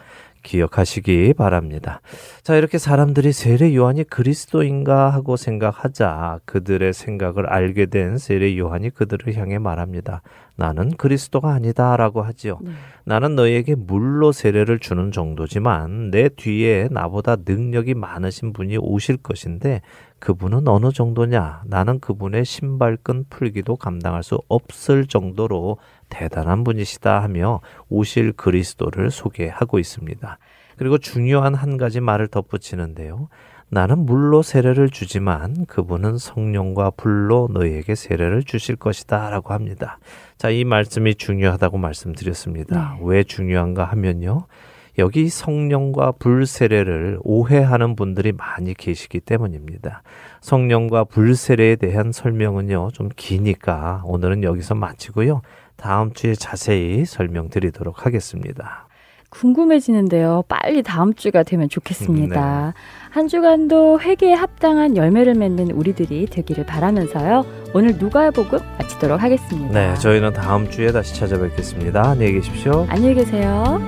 기억하시기 바랍니다. 자, 이렇게 사람들이 세례 요한이 그리스도인가 하고 생각하자 그들의 생각을 알게 된 세례 요한이 그들을 향해 말합니다. 나는 그리스도가 아니다 라고 하지요. 나는 너희에게 물로 세례를 주는 정도지만 내 뒤에 나보다 능력이 많으신 분이 오실 것인데 그분은 어느 정도냐? 나는 그분의 신발끈 풀기도 감당할 수 없을 정도로 대단한 분이시다 하며 오실 그리스도를 소개하고 있습니다. 그리고 중요한 한 가지 말을 덧붙이는데요. 나는 물로 세례를 주지만 그분은 성령과 불로 너희에게 세례를 주실 것이다 라고 합니다. 자, 이 말씀이 중요하다고 말씀드렸습니다. 왜 중요한가 하면요. 여기 성령과 불 세례를 오해하는 분들이 많이 계시기 때문입니다. 성령과 불 세례에 대한 설명은요, 좀 기니까 오늘은 여기서 마치고요. 다음 주에 자세히 설명드리도록 하겠습니다.
궁금해지는데요. 빨리 다음 주가 되면 좋겠습니다.
네.
한 주간도 회개에 합당한 열매를 맺는 우리들이 되기를 바라면서요. 오늘 누가복음 마치도록 하겠습니다.
네, 저희는 다음 주에 다시 찾아뵙겠습니다. 안녕히 계십시오.
안녕히 계세요.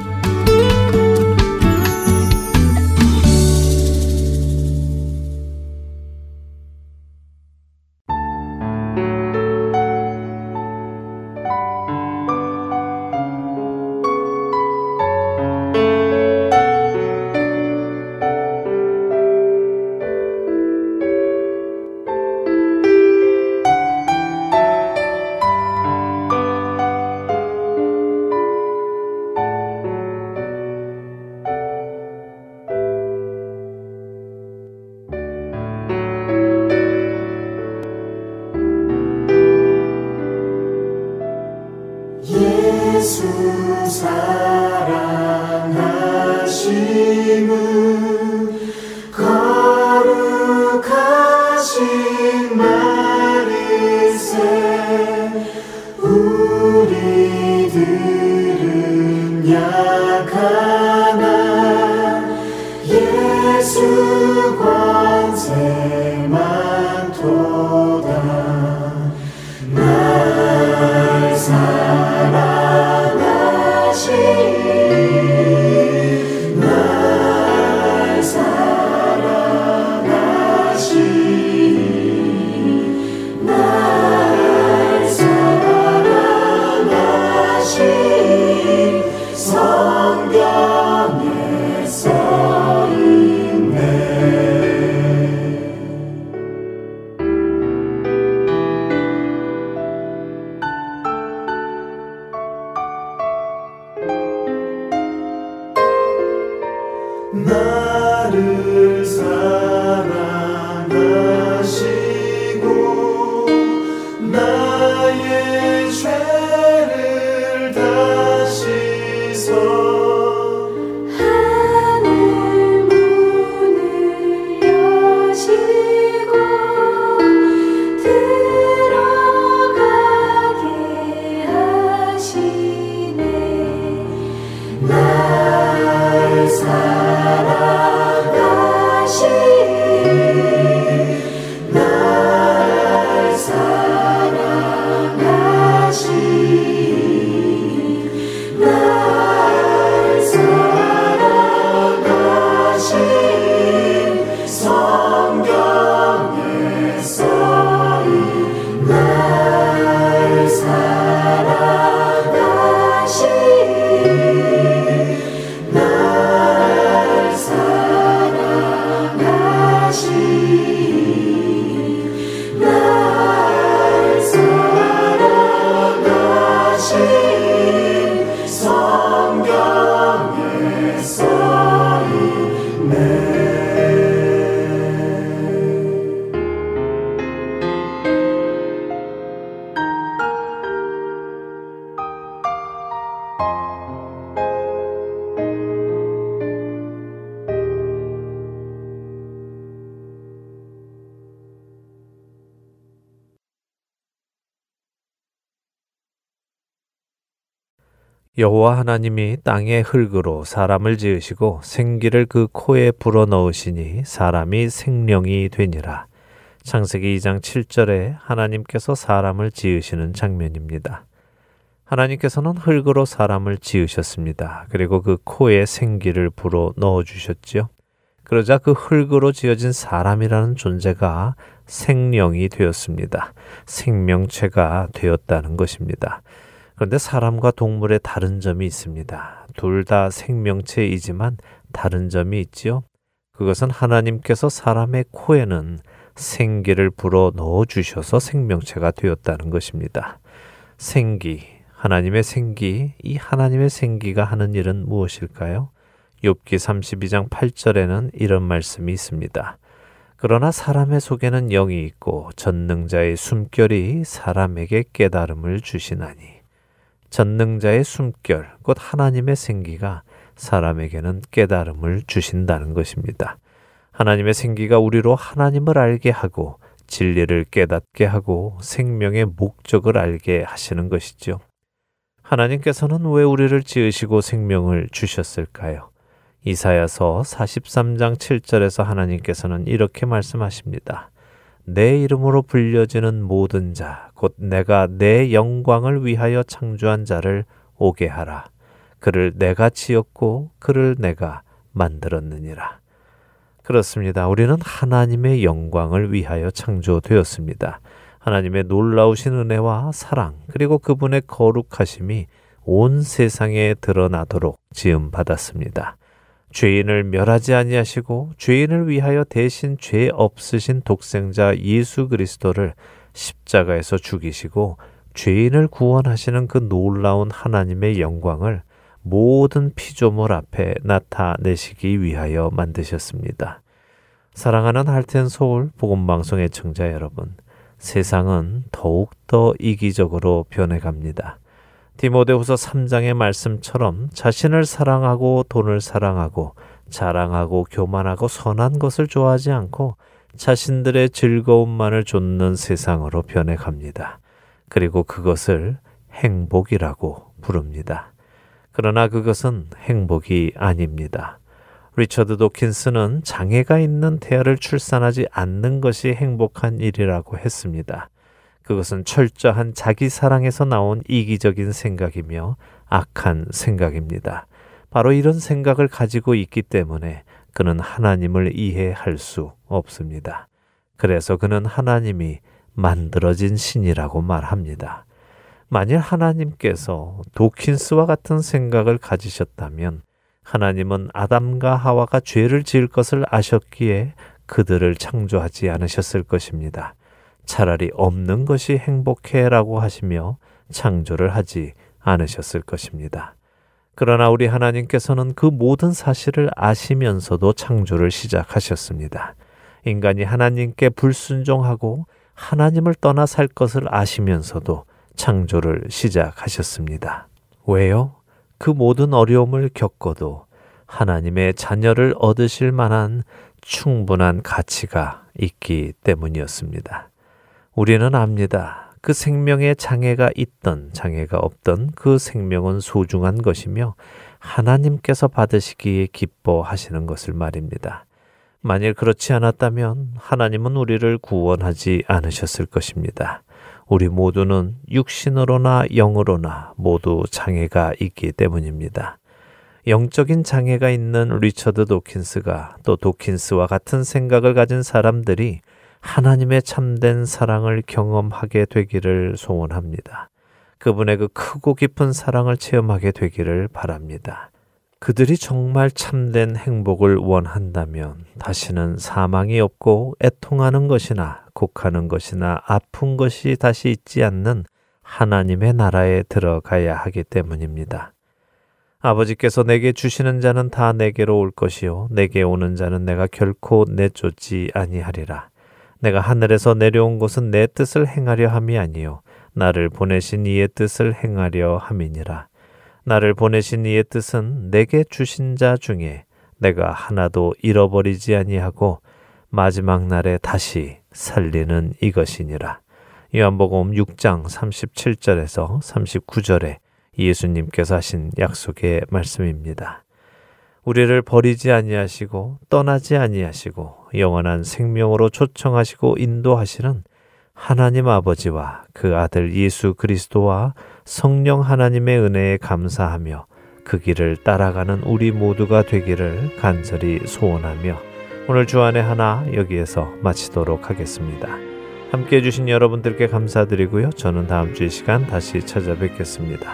하나님이 땅의 흙으로 사람을 지으시고 생기를 그 코에 불어 넣으시니 사람이 생명이 되니라. 창세기 2장 7절에 하나님께서 사람을 지으시는 장면입니다. 하나님께서는 흙으로 사람을 지으셨습니다. 그리고 그 코에 생기를 불어 넣어 주셨지요. 그러자 그 흙으로 지어진 사람이라는 존재가 생명이 되었습니다. 생명체가 되었다는 것입니다. 그런데 사람과 동물의 다른 점이 있습니다. 둘 다 생명체이지만 다른 점이 있지요. 그것은 하나님께서 사람의 코에는 생기를 불어 넣어 주셔서 생명체가 되었다는 것입니다. 생기, 하나님의 생기, 이 하나님의 생기가 하는 일은 무엇일까요? 욥기 32장 8절에는 이런 말씀이 있습니다. 그러나 사람의 속에는 영이 있고 전능자의 숨결이 사람에게 깨달음을 주시나니 전능자의 숨결, 곧 하나님의 생기가 사람에게는 깨달음을 주신다는 것입니다. 하나님의 생기가 우리로 하나님을 알게 하고 진리를 깨닫게 하고 생명의 목적을 알게 하시는 것이지요. 하나님께서는 왜 우리를 지으시고 생명을 주셨을까요? 이사야서 43장 7절에서 하나님께서는 이렇게 말씀하십니다. 내 이름으로 불려지는 모든 자, 곧 내가 내 영광을 위하여 창조한 자를 오게 하라. 그를 내가 지었고 그를 내가 만들었느니라. 그렇습니다. 우리는 하나님의 영광을 위하여 창조되었습니다. 하나님의 놀라우신 은혜와 사랑, 그리고 그분의 거룩하심이 온 세상에 드러나도록 지음 받았습니다. 죄인을 멸하지 아니하시고 죄인을 위하여 대신 죄 없으신 독생자 예수 그리스도를 십자가에서 죽이시고 죄인을 구원하시는 그 놀라운 하나님의 영광을 모든 피조물 앞에 나타내시기 위하여 만드셨습니다. 사랑하는 할텐 서울 복음 방송의 청자 여러분, 세상은 더욱 더 이기적으로 변해갑니다. 디모데후서 3장의 말씀처럼 자신을 사랑하고 돈을 사랑하고 자랑하고 교만하고 선한 것을 좋아하지 않고 자신들의 즐거움만을 좇는 세상으로 변해갑니다. 그리고 그것을 행복이라고 부릅니다. 그러나 그것은 행복이 아닙니다. 리처드 도킨스는 장애가 있는 태아를 출산하지 않는 것이 행복한 일이라고 했습니다. 그것은 철저한 자기 사랑에서 나온 이기적인 생각이며 악한 생각입니다. 바로 이런 생각을 가지고 있기 때문에 그는 하나님을 이해할 수 없습니다. 그래서 그는 하나님이 만들어진 신이라고 말합니다. 만일 하나님께서 도킨스와 같은 생각을 가지셨다면 하나님은 아담과 하와가 죄를 지을 것을 아셨기에 그들을 창조하지 않으셨을 것입니다. 차라리 없는 것이 행복해라고 하시며 창조를 하지 않으셨을 것입니다. 그러나 우리 하나님께서는 그 모든 사실을 아시면서도 창조를 시작하셨습니다. 인간이 하나님께 불순종하고 하나님을 떠나 살 것을 아시면서도 창조를 시작하셨습니다. 왜요? 그 모든 어려움을 겪어도 하나님의 자녀를 얻으실 만한 충분한 가치가 있기 때문이었습니다. 우리는 압니다. 그 생명에 장애가 있던 장애가 없던 그 생명은 소중한 것이며 하나님께서 받으시기에 기뻐하시는 것을 말입니다. 만일 그렇지 않았다면 하나님은 우리를 구원하지 않으셨을 것입니다. 우리 모두는 육신으로나 영으로나 모두 장애가 있기 때문입니다. 영적인 장애가 있는 리처드 도킨스가 또 도킨스와 같은 생각을 가진 사람들이 하나님의 참된 사랑을 경험하게 되기를 소원합니다. 그분의 그 크고 깊은 사랑을 체험하게 되기를 바랍니다. 그들이 정말 참된 행복을 원한다면 다시는 사망이 없고 애통하는 것이나 곡하는 것이나 아픈 것이 다시 있지 않는 하나님의 나라에 들어가야 하기 때문입니다. 아버지께서 내게 주시는 자는 다 내게로 올 것이요 내게 오는 자는 내가 결코 내쫓지 아니하리라. 내가 하늘에서 내려온 것은 내 뜻을 행하려 함이 아니요 나를 보내신 이의 뜻을 행하려 함이니라. 나를 보내신 이의 뜻은 내게 주신 자 중에 내가 하나도 잃어버리지 아니하고 마지막 날에 다시 살리는 이것이니라. 요한복음 6장 37절에서 39절에 예수님께서 하신 약속의 말씀입니다. 우리를 버리지 아니하시고 떠나지 아니하시고 영원한 생명으로 초청하시고 인도하시는 하나님 아버지와 그 아들 예수 그리스도와 성령 하나님의 은혜에 감사하며 그 길을 따라가는 우리 모두가 되기를 간절히 소원하며 오늘 주안의 하나 여기에서 마치도록 하겠습니다. 함께 해주신 여러분들께 감사드리고요. 저는 다음 주이 시간 다시 찾아뵙겠습니다.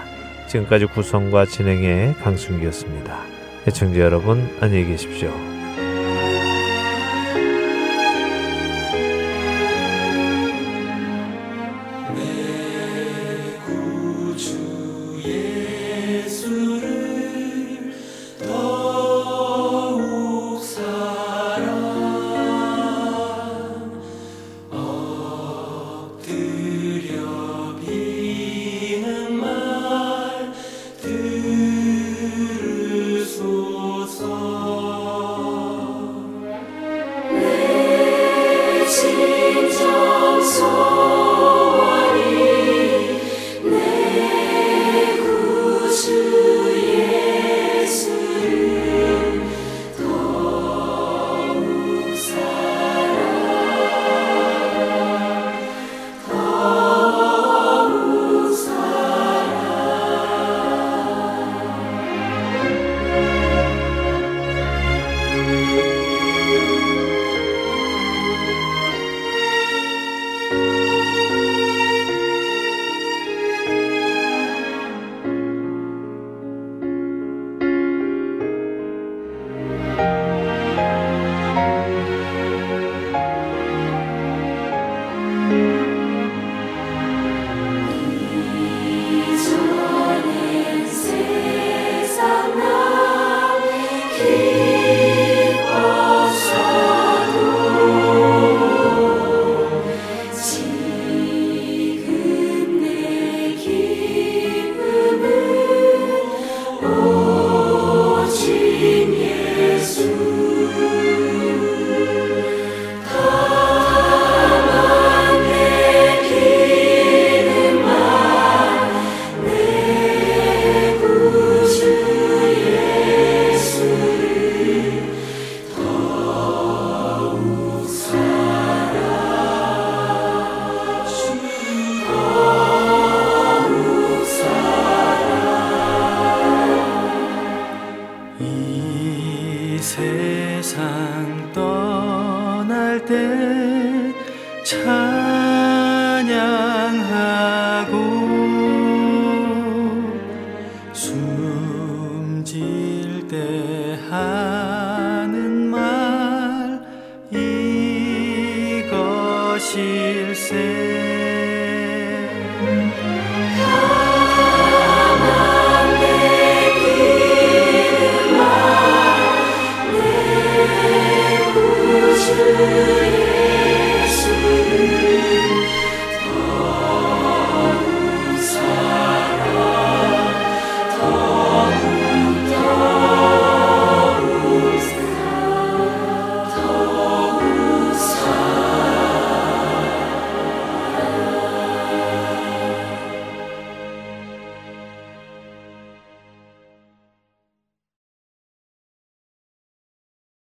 지금까지 구성과 진행의 강순기였습니다. 애청자 여러분 안녕히 계십시오.